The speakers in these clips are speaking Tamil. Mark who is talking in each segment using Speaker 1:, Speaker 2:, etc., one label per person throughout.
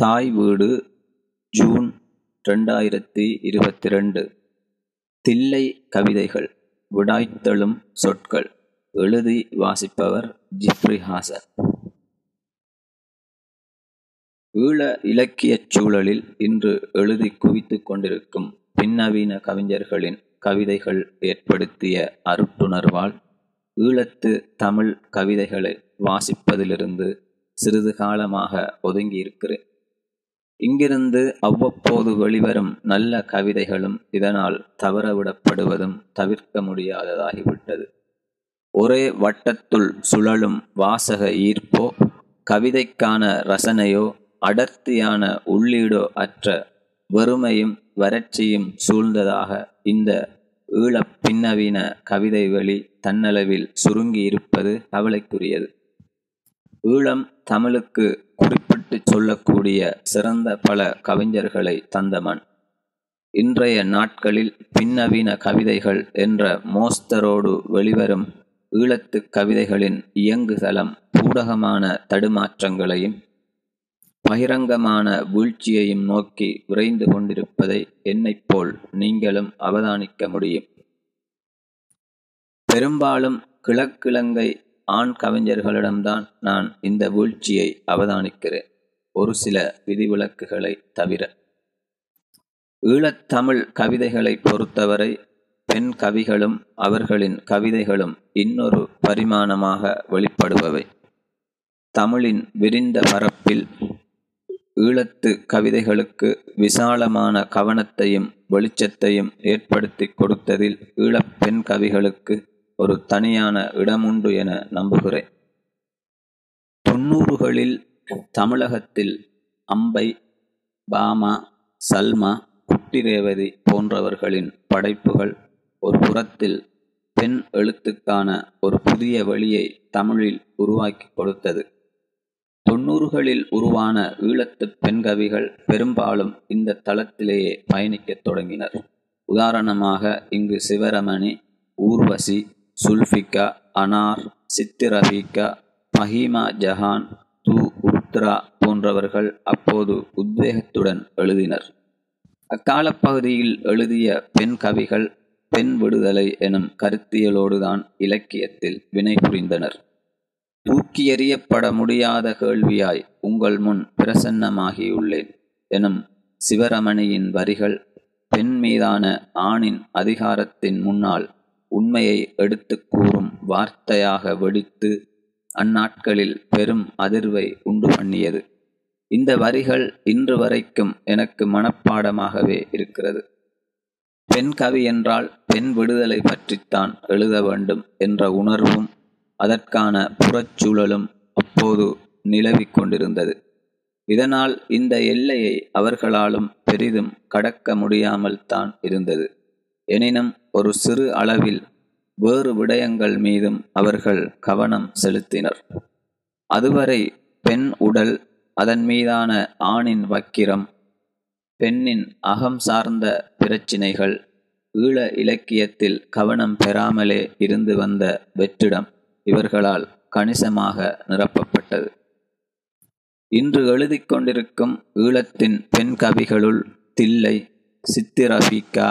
Speaker 1: தாய் வீடு ஜூன் ரெண்டாயிரத்தி இருபத்தி ரெண்டு தில்லை கவிதைகள் விடாய்த்தழும் சொற்கள் எழுதி வாசிப்பவர் ஜிப்ரி ஹாசன். ஈழ இலக்கியச் சூழலில் இன்று எழுதி குவித்துக் கொண்டிருக்கும் பின்னவீன கவிஞர்களின் கவிதைகள் ஏற்படுத்திய அருட்டுணர்வால் ஈழத்து தமிழ் கவிதைகளை வாசிப்பதிலிருந்து சிறிது காலமாக ஒதுங்கியிருக்கிறேன். இங்கிருந்து அவ்வப்போது வெளிவரும் நல்ல கவிதைகளும் இதனால் தவறவிடப்படுவதும் தவிர்க்க முடியாததாகிவிட்டது. ஒரே வட்டத்துள் சுழலும் வாசக ஈர்ப்போ கவிதைக்கான ரசனையோ அடர்த்தியான உள்ளீடோ அற்ற வெறுமையும் வறட்சியும் சூழ்ந்ததாக இந்த ஈழப் பின்னவீன கவிதை வழி தன்னளவில் சுருங்கியிருப்பது கவலைக்குரியது. ஈழம் தமிழுக்கு குறிப்பிட்டு சொல்லக்கூடிய சிறந்த பல கவிஞர்களை தந்த மண் இன்றைய நாட்களில் பின்னவீன கவிதைகள் என்ற மோஸ்தரோடு வெளிவரும் ஈழத்து கவிதைகளின் இயங்குதளம் பூடகமான தடுமாற்றங்களையும் பகிரங்கமான வீழ்ச்சியையும் நோக்கி விரைந்து கொண்டிருப்பதை என்னைப்போல் நீங்களும் அவதானிக்க முடியும். பெரும்பாலும் கிழக்கிழங்கை ஆண் கவிஞர்களிடம்தான் நான் இந்த வீழ்ச்சியை அவதானிக்கிறேன். ஒரு சில விதிவிலக்குகளை தவிர. ஈழத்தமிழ் கவிதைகளை பொறுத்தவரை பெண் கவிகளும் அவர்களின் கவிதைகளும் இன்னொரு பரிமாணமாக வெளிப்படுபவை. தமிழின் விரிந்த பரப்பில் ஈழத்து கவிதைகளுக்கு விசாலமான கவனத்தையும் வெளிச்சத்தையும் ஏற்படுத்தி கொடுத்ததில் ஈழப்பெண் கவிகளுக்கு ஒரு தனியான இடமுண்டு என நம்புகிறேன். தொண்ணூறுகளில் தமிழகத்தில் அம்பை பாமா சல்மா குட்டிரேவதி போன்றவர்களின் படைப்புகள் ஒரு புறத்தில் பெண் எழுத்துக்கான ஒரு புதிய வழியை தமிழில் உருவாக்கி கொடுத்தது. தொண்ணூறுகளில் உருவான ஈழத்து பெண் கவிகள் பெரும்பாலும் இந்த தளத்திலேயே பயணிக்கத் தொடங்கினர். உதாரணமாக இங்கு சிவரமணி ஊர்வசி சுல்ஃபிகா அனார் சித்திரபிகா மஹிமா ஜஹான் து உருத்ரா போன்றவர்கள் அப்போது உத்வேகத்துடன் எழுதினர். அக்காலப்பகுதியில் எழுதிய பெண் கவிகள் பெண் விடுதலை எனும் கருத்தியலோடுதான் இலக்கியத்தில் வினை புரிந்தனர். தூக்கி எறியப்பட முடியாத கேள்வியாய் உங்கள் முன் பிரசன்னமாகியுள்ளேன் எனும் சிவரமணியின் வரிகள் பெண் மீதான ஆணின் அதிகாரத்தின் முன்னால் உண்மையை எடுத்து கூறும் வார்த்தையாக வெடித்து அந்நாட்களில் பெரும் அதிர்வை உண்டு பண்ணியது. இந்த வரிகள் இன்று வரைக்கும் எனக்கு மனப்பாடமாகவே இருக்கிறது. பெண் கவி என்றால் பெண் விடுதலை பற்றித்தான் எழுத வேண்டும் என்ற உணர்வும் அதற்கான புறச்சூழலும் அப்போது நிலவிக் கொண்டிருந்தது. இதனால் இந்த எல்லையை அவர்களாலும் பெரிதும் கடக்க முடியாமல் தான் இருந்தது. எனினும் ஒரு சிறு அளவில் வேறு விடயங்கள் மீதும் அவர்கள் கவனம் செலுத்தினர். அதுவரை பெண் உடல் அதன் மீதான ஆணின் வக்கிரம் பெண்ணின் அகம் சார்ந்த பிரச்சினைகள் ஈழ இலக்கியத்தில் கவனம் பெறாமலே இருந்து வந்த வெற்றிடம் இவர்களால் கணிசமாக நிரப்பப்பட்டது. இன்று எழுதி கொண்டிருக்கும் ஈழத்தின் பெண் கவிகளுள் தில்லை சித்திரபிகா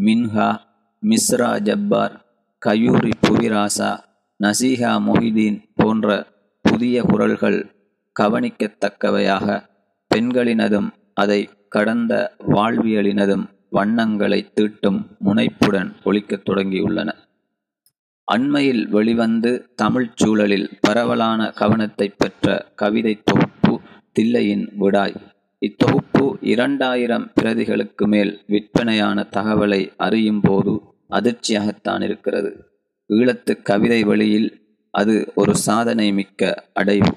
Speaker 1: மின்ஹா மிஸ்ரா ஜப்பார் கயூரி புவிராசா நசீஹா மொஹிதீன் போன்ற புதிய குரல்கள் கவனிக்கத்தக்கவையாக. பெண்களினதும் அதை கடந்த வாழ்வியலினதும் வண்ணங்களை தீட்டும் முனைப்புடன் ஒழிக்கத் தொடங்கியுள்ளன. அண்மையில் வெளிவந்து தமிழ்ச் சூழலில் பரவலான கவனத்தை பெற்ற கவிதை தொகுப்பு தில்லையின் விடாய். இத்தொகுப்பு இரண்டாயிரம் பிரதிகளுக்கு மேல் விற்பனையான தகவலை அறியும் போது அதிர்ச்சியாகத்தான் இருக்கிறது. ஈழத்து கவிதை வழியில் அது ஒரு சாதனை மிக்க அடைவு.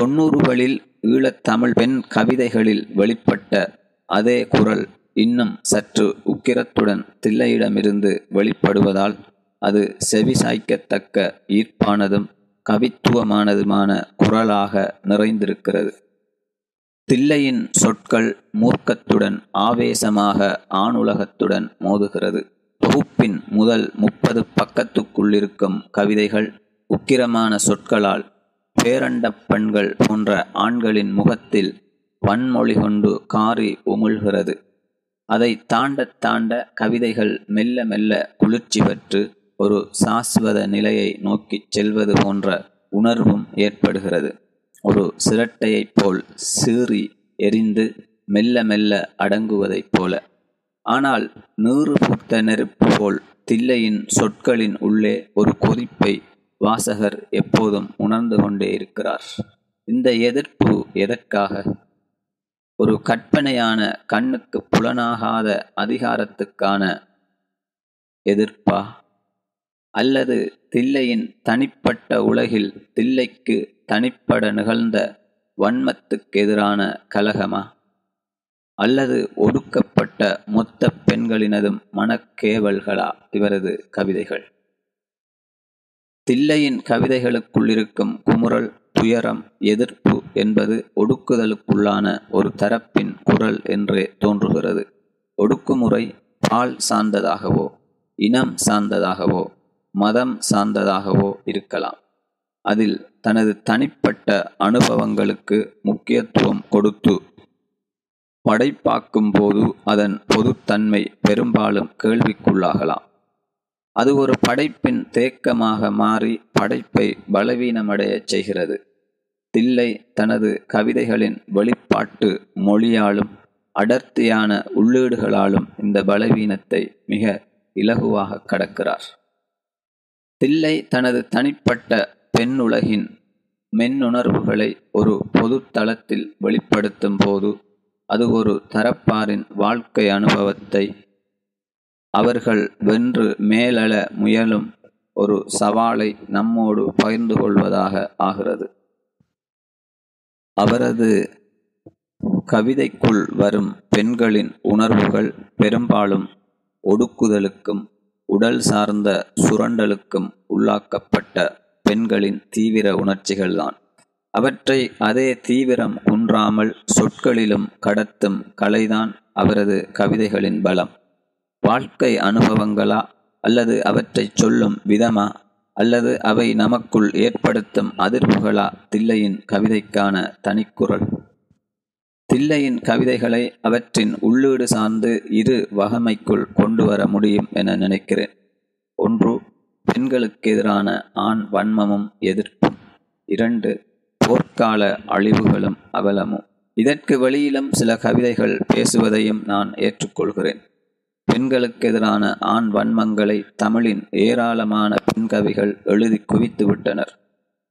Speaker 1: தொண்ணூறுகளில் ஈழத்தமிழ் பெண் கவிதைகளில் வெளிப்பட்ட அதே குரல் இன்னும் சற்று உக்கிரத்துடன் தில்லையிடமிருந்து வெளிப்படுவதால் அது செவிசாய்க்கத்தக்க ஈர்ப்பானதும் கவித்துவமானதுமான குரலாக நிறைந்திருக்கிறது. தில்லையின் சொற்கள் மூர்க்கத்துடன் ஆவேசமாக ஆணுலகத்துடன் மோதுகிறது. தொகுப்பின் முதல் முப்பது பக்கத்துக்குள்ளிருக்கும் கவிதைகள் உக்கிரமான சொற்களால் பேரண்டப் பெண்கள் போன்ற ஆண்களின் முகத்தில் வன்மொழி கொண்டு காரி உமிழ்கிறது. அதை தாண்ட தாண்ட கவிதைகள் மெல்ல மெல்ல குளிர்ச்சி பெற்று ஒரு சாஸ்வத நிலையை நோக்கிச் செல்வது போன்ற உணர்வும் ஏற்படுகிறது. ஒரு சிரட்டையைப் போல் சீறி எரிந்து மெல்ல மெல்ல அடங்குவதைப் போல. ஆனால் நூறு புத்த நெருப்பு போல் தில்லையின் சொற்களின் உள்ளே ஒரு கொதிப்பை வாசகர் எப்போதும் உணர்ந்து கொண்டே இருக்கிறார். இந்த எதிர்ப்பு எதற்காக? ஒரு கற்பனையான கண்ணுக்கு புலனாகாத அதிகாரத்துக்கான எதிர்ப்பா? அல்லது தில்லையின் தனிப்பட்ட உலகில் தில்லைக்கு தனிப்பட நிகழ்ந்த வன்மத்துக்கு எதிரான கலகமா? அல்லது ஒடுக்கப்பட்ட மொத்த பெண்களினதும் மனக்கேவல்களா? இவரது கவிதைகள். தில்லையின் கவிதைகளுக்குள் இருக்கும் குமுறல் துயரம் எதிர்ப்பு என்பது ஒடுக்குதலுக்குள்ளான ஒரு தரப்பின் குரல் என்றே தோன்றுகிறது. ஒடுக்குமுறை பால் சார்ந்ததாகவோ இனம் சார்ந்ததாகவோ மதம் சார்ந்ததாகவோ இருக்கலாம். அதில் தனது தனிப்பட்ட அனுபவங்களுக்கு முக்கியத்துவம் கொடுத்து படைப்பாக்கும் போது அதன் பொதுத்தன்மை பெரும்பாலும் கேள்விக்குள்ளாகலாம். அது ஒரு படைப்பின் தேக்கமாக மாறி படைப்பை பலவீனமடையச் செய்கிறது. தில்லை தனது கவிதைகளின் வெளிப்பாட்டு மொழியாலும் அடர்த்தியான உள்ளீடுகளாலும் இந்த பலவீனத்தை மிக இலகுவாக கடக்கிறார். தில்லை தனது தனிப்பட்ட பெண்ணுலகின் மென்னுணர்வுகளை ஒரு பொதுத்தளத்தில் வெளிப்படுத்தும் போது அது ஒரு தரப்பாரின் வாழ்க்கை அனுபவத்தை அவர்கள் வென்று மேலள முயலும் ஒரு சவாலை நம்மோடு பகிர்ந்து கொள்வதாக ஆகிறது. அவரது கவிதைக்குள் வரும் பெண்களின் உணர்வுகள் பெரும்பாலும் ஒடுக்குதலுக்கும் உடல் சார்ந்த சுரண்டலுக்கும் உள்ளாக்கப்பட்ட பெண்களின் தீவிர உணர்ச்சிகள்தான். அவற்றை அதே தீவிரம் குன்றாமல் சொற்களிலும் கடத்தும் கலைதான் அவரது கவிதைகளின் பலம். வாழ்க்கை அனுபவங்களா அல்லது அவற்றை சொல்லும் விதமா அல்லது அவை நமக்குள் ஏற்படுத்தும் அதிர்வுகளா தில்லையின் கவிதைக்கான தனிக்குரல். தில்லையின் கவிதைகளை அவற்றின் உள்ளீடு சார்ந்து இரு வகமைக்குள் கொண்டு வர முடியும் என நினைக்கிறேன். ஒன்று பெண்களுக்கு எதிரான ஆண் வன்மமும் எதிர்ப்பும் இரண்டு போர்க்கால அழிவுகளும் அவலமும் இதற்கு வெளியிலும் சில கவிதைகள் பேசுவதையும் நான் ஏற்றுக்கொள்கிறேன். பெண்களுக்கு எதிரான ஆண் வன்மங்களை தமிழின் ஏராளமான பெண் கவிகள் எழுதி குவித்து விட்டனர்.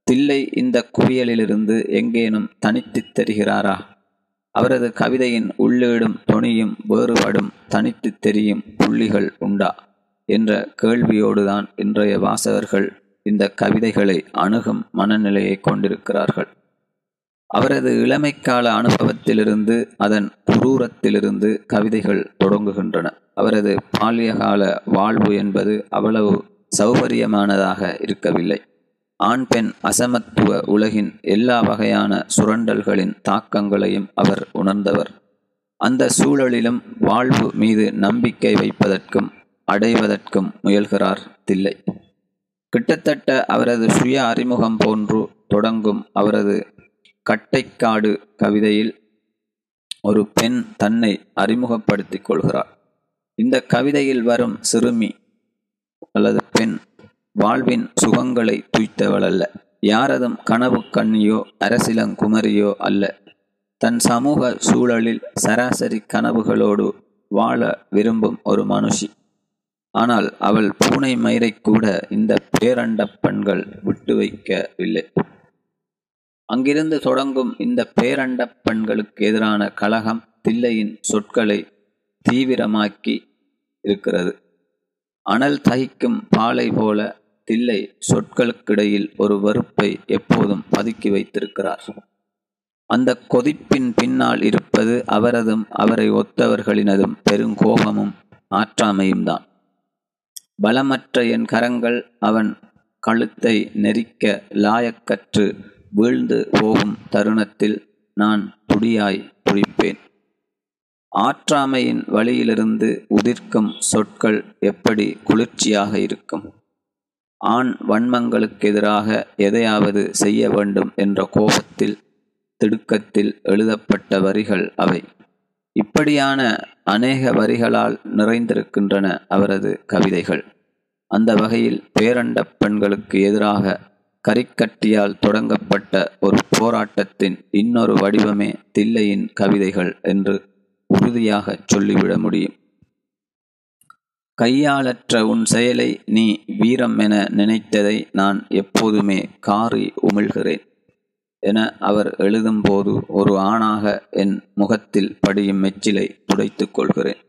Speaker 1: தில்லை இந்த குவியலிலிருந்து எங்கேனும் தனித்துத் தெரிகிறாரா? அவரது கவிதையின் உள்ளீடும் தொனியும் வேறுபடும் தனித்துத் தெரியும் புள்ளிகள் உண்டா? என்ற கேள்வியோடுதான் இன்றைய வாசகர்கள் இந்த கவிதைகளை அணுகும் மனநிலையை கொண்டிருக்கிறார்கள். அவரது இளமைக்கால அனுபவத்திலிருந்து அதன் குரூரத்திலிருந்து கவிதைகள் தொடங்குகின்றன. அவரது பால்யகால வாழ்வு என்பது அவ்வளவு சௌகரியமானதாக இருக்கவில்லை. ஆண் பெண் அசமத்துவ உலகின் எல்லா வகையான சுரண்டல்களின் தாக்கங்களையும் அவர் உணர்ந்தவர். அந்த சூழலிலும் வாழ்வு மீது நம்பிக்கை வைப்பதற்கும் அடைவதற்கும் முயல்கிறார் தில்லை. கிட்டத்தட்ட அவரது சுய அறிமுகம் போன்று தொடங்கும் அவரது கட்டைக்காடு கவிதையில் ஒரு பெண் தன்னை அறிமுகப்படுத்திக் கொள்கிறார். இந்த கவிதையில் வரும் சிறுமி அல்லது பெண் வாழ்வின் சுகங்களை துய்த்தவள் அல்ல யாரதும் கனவு கண்ணியோ அரசிலங்குமரியோ அல்ல. தன் சமூக சூழலில் சராசரி கனவுகளோடு வாழ விரும்பும் ஒரு மனுஷி. ஆனால் அவள் பூனை மயிரை கூட இந்த பேரண்ட பெண்கள் விட்டு வைக்கவில்லை. அங்கிருந்து தொடங்கும் இந்த பேரண்ட பெண்களுக்கு எதிரான கழகம் தில்லையின் சொற்களை தீவிரமாக்கி இருக்கிறது. அனல் தகிக்கும் பாலை போல தில்லை சொற்களுக்கிடையில் ஒரு வெறுப்பை எப்போதும் பதுக்கி வைத்திருக்கிறார். அந்த கொதிப்பின் பின்னால் இருப்பது அவரதும் அவரை ஒத்தவர்களினதும் பெருங்கோபமும் ஆற்றாமையும் தான் பலமற்ற என் கரங்கள் அவன் கழுத்தை நெரிக்க லாயக்கற்று வீழ்ந்து போகும் தருணத்தில் நான் துடியாய் துடிப்பேன். ஆற்றாமையின் வழியிலிருந்து உதிர்க்கும் சொற்கள் எப்படி குளிர்ச்சியாக இருக்கும்? ஆண் வன்மங்களுக்கு எதிராக எதையாவது செய்ய வேண்டும் என்ற கோபத்தில் திடுக்கத்தில் எழுதப்பட்ட வரிகள் அவை. இப்படியான அநேக வரிகளால் நிறைந்திருக்கின்றன அவரது கவிதைகள். அந்த வகையில் பேரண்ட பெண்களுக்கு எதிராக கரிக்கட்டியால் தொடங்கப்பட்ட ஒரு போராட்டத்தின் இன்னொரு வடிவமே தில்லையின் கவிதைகள் என்று உறுதியாகச் சொல்லிவிட முடியும். கையாளற்ற உன் செயலை நீ வீரம் என நினைத்ததை நான் எப்போதுமே காரி உமிழ்கிறேன். என அவர் எழுதும்போது ஒரு ஆணாக என் முகத்தில் படியும் மெச்சிலை புடைத்துக் கொள்கிறேன்.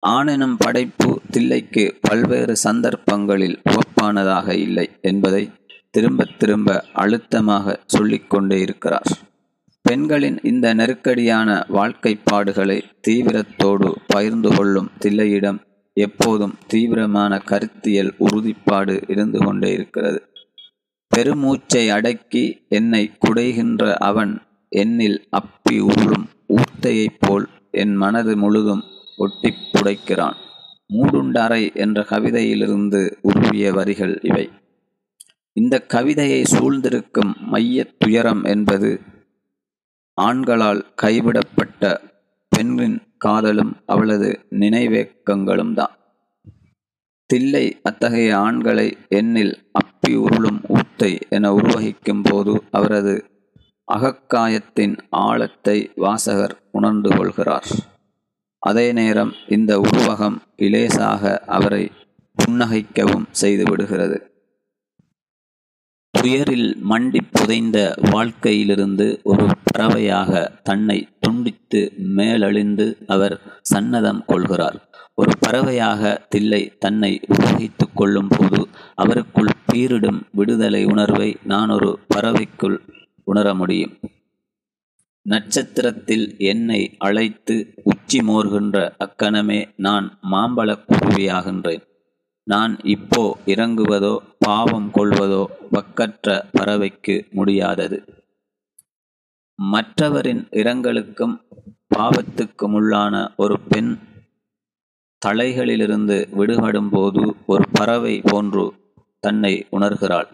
Speaker 1: ஆணெனும் படைப்பு தில்லைக்கு பல்வேறு சந்தர்ப்பங்களில் உவப்பானதாக இல்லை என்பதை திரும்ப திரும்ப அழுத்தமாக சொல்லிக்கொண்டே இருக்கிறார். பெண்களின் இந்த நெருக்கடியான வாழ்க்கைப்பாடுகளை தீவிரத்தோடு பகிர்ந்து கொள்ளும் தில்லையிடம் எப்போதும் தீவிரமான கருத்தியல் உறுதிப்பாடு இருந்து கொண்டே இருக்கிறது. பெருமூச்சை அடக்கி என்னை குடைகின்ற அவன் என்னில் அப்பி உருளும் ஊத்தையைப் போல் என் மனது முழுதும் ஒட்டி புடைக்கிறான். மூடுண்டாரை என்ற கவிதையிலிருந்து உருவிய வரிகள் இவை. இந்த கவிதையை சூழ்ந்திருக்கும் மையத் துயரம் என்பது ஆண்களால் கைவிடப்பட்ட பெண்ணின் காதலும் அவளது நினைவேக்கங்களும் தான். தில்லை அத்தகைய ஆண்களை எண்ணில் அப்பி உருளும் ஊத்தை என உருவகிக்கும் போது அவரது அகக்காயத்தின் ஆழத்தை வாசகர் உணர்ந்து கொள்கிறார். அதே நேரம் இந்த உருவகம் இலேசாக அவரை புன்னகைக்கவும் செய்துவிடுகிறது துயரில் மண்டி புதைந்த வாழ்க்கையிலிருந்து ஒரு பறவையாக தன்னை துண்டித்து மேலழிந்து அவர் சன்னதம் கொள்கிறார். ஒரு பறவையாக தில்லை தன்னை உபயோகித்துக் கொள்ளும் போது அவருக்குள் பீரிடும் விடுதலை உணர்வை நான் ஒரு பறவைக்குள் உணர முடியும். நட்சத்திரத்தில் என்னை அழைத்து உச்சி மோர்கின்ற அக்கணமே நான் மாம்பழக் குருவியாகின்றேன். நான் இப்போ இறங்குவதோ பாவம் கொள்வதோ வக்கற்ற பறவைக்கு முடியாதது. மற்றவரின் இரங்கலுக்கும் பாவத்துக்கும் உள்ளான ஒரு பெண் தலைகளிலிருந்து விடுபடும் போது ஒரு பறவை போன்று தன்னை உணர்கிறாள்.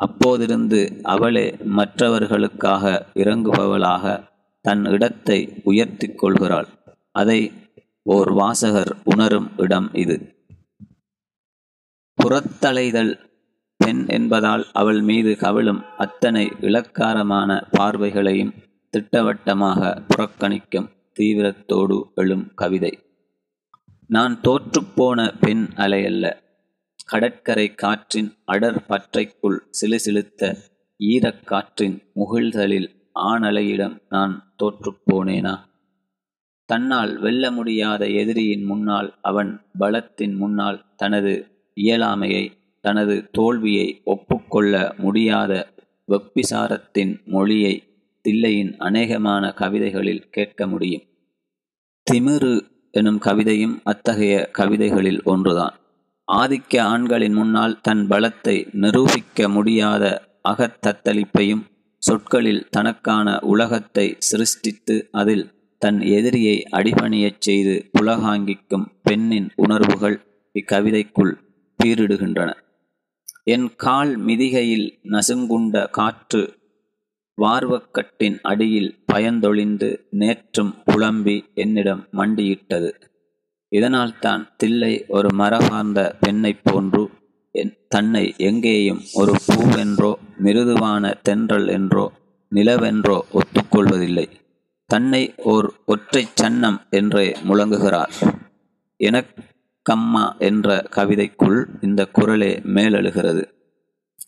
Speaker 1: அப்போதிருந்து அவளே மற்றவர்களுக்காக இறங்குபவளாக தன் இடத்தை உயர்த்தி கொள்கிறாள். அதை ஓர் வாசகர் உணரும் இடம் இது. புறத்தலைதல் பெண் என்பதால் அவள் மீது கவிழும் அத்தனை இலக்காரமான பார்வைகளையும் திட்டவட்டமாக புறக்கணிக்கும் தீவிரத்தோடு எழும் கவிதை. நான் தோற்றுப்போன பெண் அலையல்ல. கடற்கரை காற்றின் அடர் பற்றைக்குள் சிலுசிலுத்த ஈரக்காற்றின் முகிழ்தலில் ஆணலையிடம் நான் தோற்றுப்போனேனா தன்னால் வெல்ல முடியாத எதிரியின் முன்னால் அவன் பலத்தின் முன்னால் தனது இயலாமையை தனது தோல்வியை ஒப்புக்கொள்ள முடியாத வெப்பிசாரத்தின் மொழியை தில்லையின் அநேகமான கவிதைகளில் கேட்க முடியும். திமிரு எனும் கவிதையும் அத்தகைய கவிதைகளில் ஒன்றுதான். ஆதிக்க ஆண்களின் முன்னால் தன் பலத்தை நிரூபிக்க முடியாத அகத்தத்தளிப்பையும் சொற்களில் தனக்கான உலகத்தை சிருஷ்டித்து அதில் தன் எதிரியை அடிபணியச் செய்து புலகாங்கிக்கும் பெண்ணின் உணர்வுகள் இக்கவிதைக்குள் பீரிடுகின்றன. என் கால் மிதிகையில் நசுங்குண்ட காற்று வார்வக்கட்டின் அடியில் பயந்தொழிந்து நேற்றும் புலம்பி என்னிடம் மண்டியிட்டது. இதனால்தான் தில்லை ஒரு மரபார்ந்த பெண்ணைப் போன்று என் தன்னை எங்கேயும் ஒரு பூவென்றோ மிருதுவான தென்றல் என்றோ நிலவென்றோ ஒத்துக்கொள்வதில்லை. தன்னை ஓர் ஒற்றை சன்னம் என்றே முழங்குகிறார். எனக்கம்மா என்ற கவிதைக்குள் இந்த குரலே மேலெழுகிறது.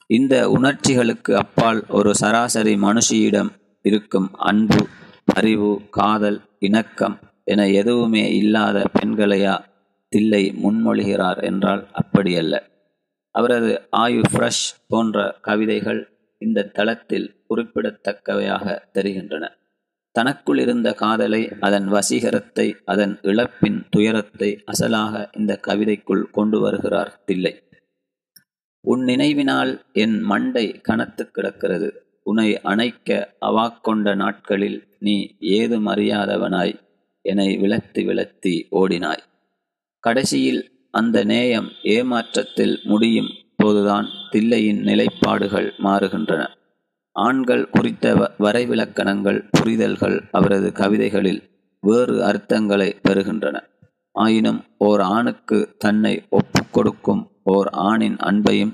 Speaker 1: இந்த உணர்ச்சிகளுக்கு அப்பால் ஒரு சராசரி மனுஷியிடம் இருக்கும் அன்பு அறிவு காதல் இணக்கம் என எதுவுமே இல்லாத பெண்களையா தில்லை முன்மொழிகிறார் என்றால் அப்படியல்ல. அவரது ஆயு ஃப்ரெஷ் போன்ற கவிதைகள் இந்த தளத்தில் குறிப்பிடத்தக்கவையாக தெரிகின்றன. தனக்குள் இருந்த காதலை அதன் வசீகரத்தை அதன் இழப்பின் துயரத்தை அசலாக இந்த கவிதைக்குள் கொண்டு வருகிறார் தில்லை. உன் நினைவினால் என் மண்டை கனத்து கிடக்கிறது. உன்னை அணைக்க அவாக்கொண்ட நாட்களில் நீ ஏதும் அறியாதவனாய். என்னை விளத்தி விளத்தி ஓடினாய். கடைசியில் அந்த நேயம் ஏமாற்றத்தில் முடியும் போதுதான் தில்லையின் நிலைப்பாடுகள் மாறுகின்றன. ஆண்கள் குறித்த வ- வரைவிலக்கணங்கள் புரிதல்கள் அவரது கவிதைகளில் வேறு அர்த்தங்களை பெறுகின்றன. ஆயினும் ஓர் ஆணுக்கு தன்னை ஒப்புக்கொடுக்கும் ஓர் ஆணின் அன்பையும்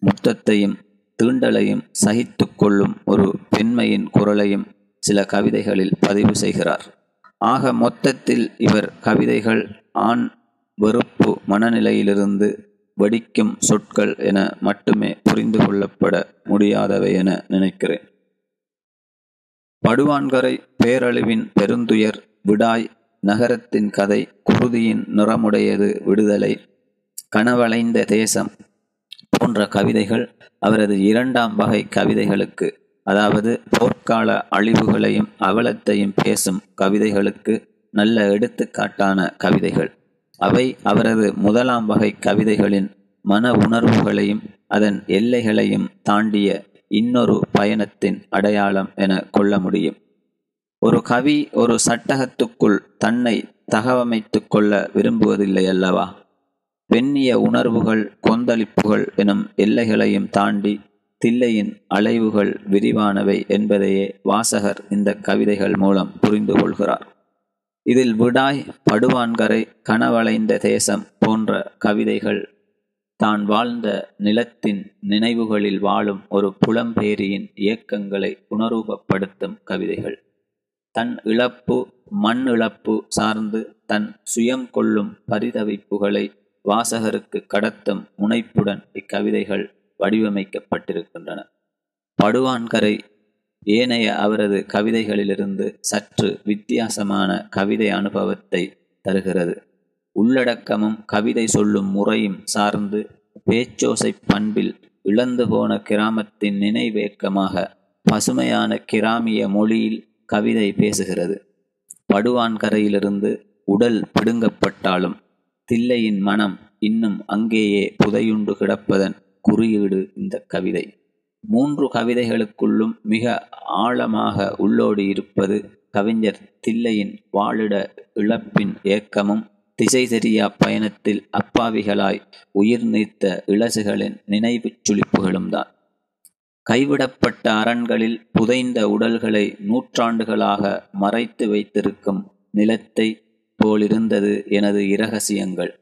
Speaker 1: முத்தத்தையும் தீண்டலையும் சகித்து கொள்ளும் ஒரு பெண்மையின் குரலையும் சில கவிதைகளில் பதிவு செய்கிறார். ஆக மொத்தத்தில் இவர் கவிதைகள் ஆண் வெறுப்பு மனநிலையிலிருந்து வெடிக்கும் சொற்கள் என மட்டுமே புரிந்து கொள்ளப்பட முடியாதவை என நினைக்கிறேன். படுவான்கரை பேரழிவின் பெருந்துயர் விடாய் நகரத்தின் கதை குருதியின் நிறமுடையது விடுதலை கனவளைந்த தேசம் போன்ற கவிதைகள் அவரது இரண்டாம் வகை கவிதைகளுக்கு அதாவது போர்க்கால அழிவுகளையும் அவலத்தையும் பேசும் கவிதைகளுக்கு நல்ல எடுத்துக்காட்டான கவிதைகள். அவை அவரது முதலாம் வகை கவிதைகளின் மன உணர்வுகளையும் அதன் எல்லைகளையும் தாண்டிய இன்னொரு பயணத்தின் அடையாளம் என கொள்ள முடியும். ஒரு கவி ஒரு சட்டகத்துக்குள் தன்னை தகவமைத்துக் கொள்ள விரும்புவதில்லை அல்லவா? பெண்ணிய உணர்வுகள் கொந்தளிப்புகள் எனும் எல்லைகளையும் தாண்டி தில்லையின் அலைவுகள் விரிவானவை என்பதையே வாசகர் இந்த கவிதைகள் மூலம் புரிந்து கொள்கிறார். இதில் விடாய் படுவான்கரை கனவளைந்த தேசம் போன்ற கவிதைகள் தான் வாழ்ந்த நிலத்தின் நினைவுகளில் வாழும் ஒரு புலம்பேரியின் இயக்கங்களை உணர்வுபப்படுத்தும் கவிதைகள். தன் இழப்பு மண் இழப்பு சார்ந்து தன் சுயம் கொள்ளும் பரிதவிப்புகளை வாசகருக்கு கடத்தும் முனைப்புடன் இக்கவிதைகள் வடிவமைக்கப்பட்டிருக்கின்றன. படுவான்கரை ஏனைய அவரது கவிதைகளிலிருந்து சற்று வித்தியாசமான கவிதை அனுபவத்தை தருகிறது. உள்ளடக்கமும் கவிதை சொல்லும் முறையும் சார்ந்து பேச்சோசை பண்பில் இழந்து போன கிராமத்தின் நினைவேக்கமாக பசுமையான கிராமிய மொழியில் கவிதை பேசுகிறது. படுவான்கரையிலிருந்து உடல் பிடுங்கப்பட்டாலும் தில்லையின் மனம் இன்னும் அங்கேயே புதையுண்டு கிடப்பதன் குறியீடு இந்த கவிதை. மூன்று கவிதைகளுக்குள்ளும் மிக ஆழமாக உள்ளோடி இருப்பது கவிஞர் தில்லையின் வாழிட இழப்பின் ஏக்கமும் திசை தெரியா பயணத்தில் அப்பாவிகளாய் உயிர் நீத்த இளசுகளின் நினைவுச் சுழிப்புகளும் தான். கைவிடப்பட்ட அரண்களில் புதைந்த உடல்களை நூற்றாண்டுகளாக மறைத்து வைத்திருக்கும் நிலத்தை போலிருந்தது எனது இரகசியங்கள்.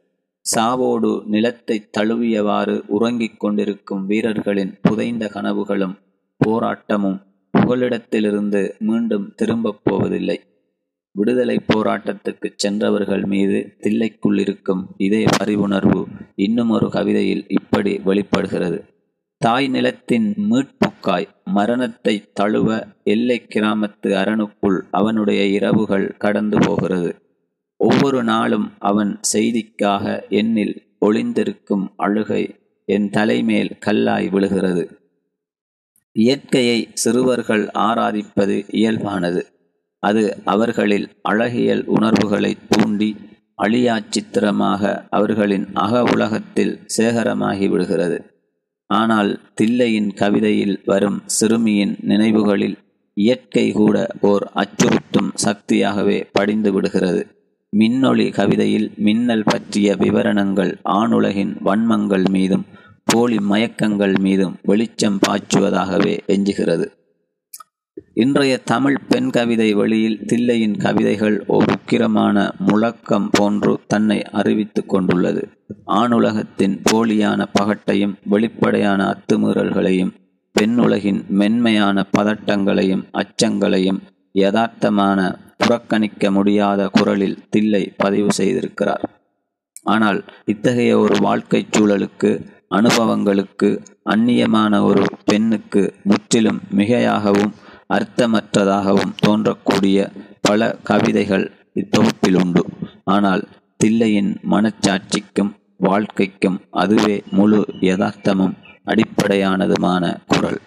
Speaker 1: சாவோடு நிலத்தை தழுவியவாறு உறங்கிக் கொண்டிருக்கும் வீரர்களின் புதைந்த கனவுகளும் போராட்டமும் புகலிடத்திலிருந்து மீண்டும் திரும்பப் போவதில்லை. விடுதலை போராட்டத்துக்கு சென்றவர்கள் மீது தில்லைக்குள் இருக்கும் இதே பரிவுணர்வு இன்னும் ஒரு கவிதையில் இப்படி வெளிப்படுகிறது. தாய் நிலத்தின் மீட்புக்காய் மரணத்தை தழுவ எல்லை கிராமத்து அரணுக்குள் அவனுடைய இரவுகள் கடந்து போகிறது. ஒவ்வொரு நாளும் அவன் செய்திக்காக என்னில் ஒளிந்திருக்கும் அழுகை என் தலைமேல் கல்லாய் விழுகிறது. இயற்கையை சிறுவர்கள் ஆராதிப்பது இயல்பானது. அது அவர்களில் அழகியல் உணர்வுகளை தூண்டி அழியா சித்திரமாக அவர்களின் அக உலகத்தில் சேகரமாகி விடுகிறது. ஆனால் தில்லையின் கவிதையில் வரும் சிறுமியின் நினைவுகளில் இயற்கை கூட ஓர் அச்சுறுத்தும் சக்தியாகவே படிந்து விடுகிறது. மின்னொளி கவிதையில் மின்னல் பற்றிய விவரணங்கள் ஆணுலகின் வன்மங்கள் மீதும் போலி மயக்கங்கள் மீதும் வெளிச்சம் பாய்ச்சுவதாகவே எஞ்சுகிறது. இன்றைய தமிழ் பெண் கவிதை வழியில் தில்லையின் கவிதைகள் ஓர் உக்கிரமான முழக்கம் போன்று தன்னை அறிவித்து கொண்டுள்ளது. ஆணுலகத்தின் போலியான பகட்டையும் வெளிப்படையான அத்துமீறல்களையும் பெண்ணுலகின் மென்மையான பதட்டங்களையும் அச்சங்களையும் யதார்த்தமான புறக்கணிக்க முடியாத குரலில் தில்லை பதிவு செய்திருக்கிறார். ஆனால் இத்தகைய ஒரு வாழ்க்கைச் சூழலுக்கு அனுபவங்களுக்கு அந்நியமான ஒரு பெண்ணுக்கு முற்றிலும் மிகையாகவும் அர்த்தமற்றதாகவும் தோன்றக்கூடிய பல கவிதைகள் இத்தொகுப்பில் உண்டு. ஆனால் தில்லையின் மனச்சாட்சிக்கும் வாழ்க்கைக்கும் அதுவே முழு யதார்த்தமும் அடிப்படையானதுமான குரல்.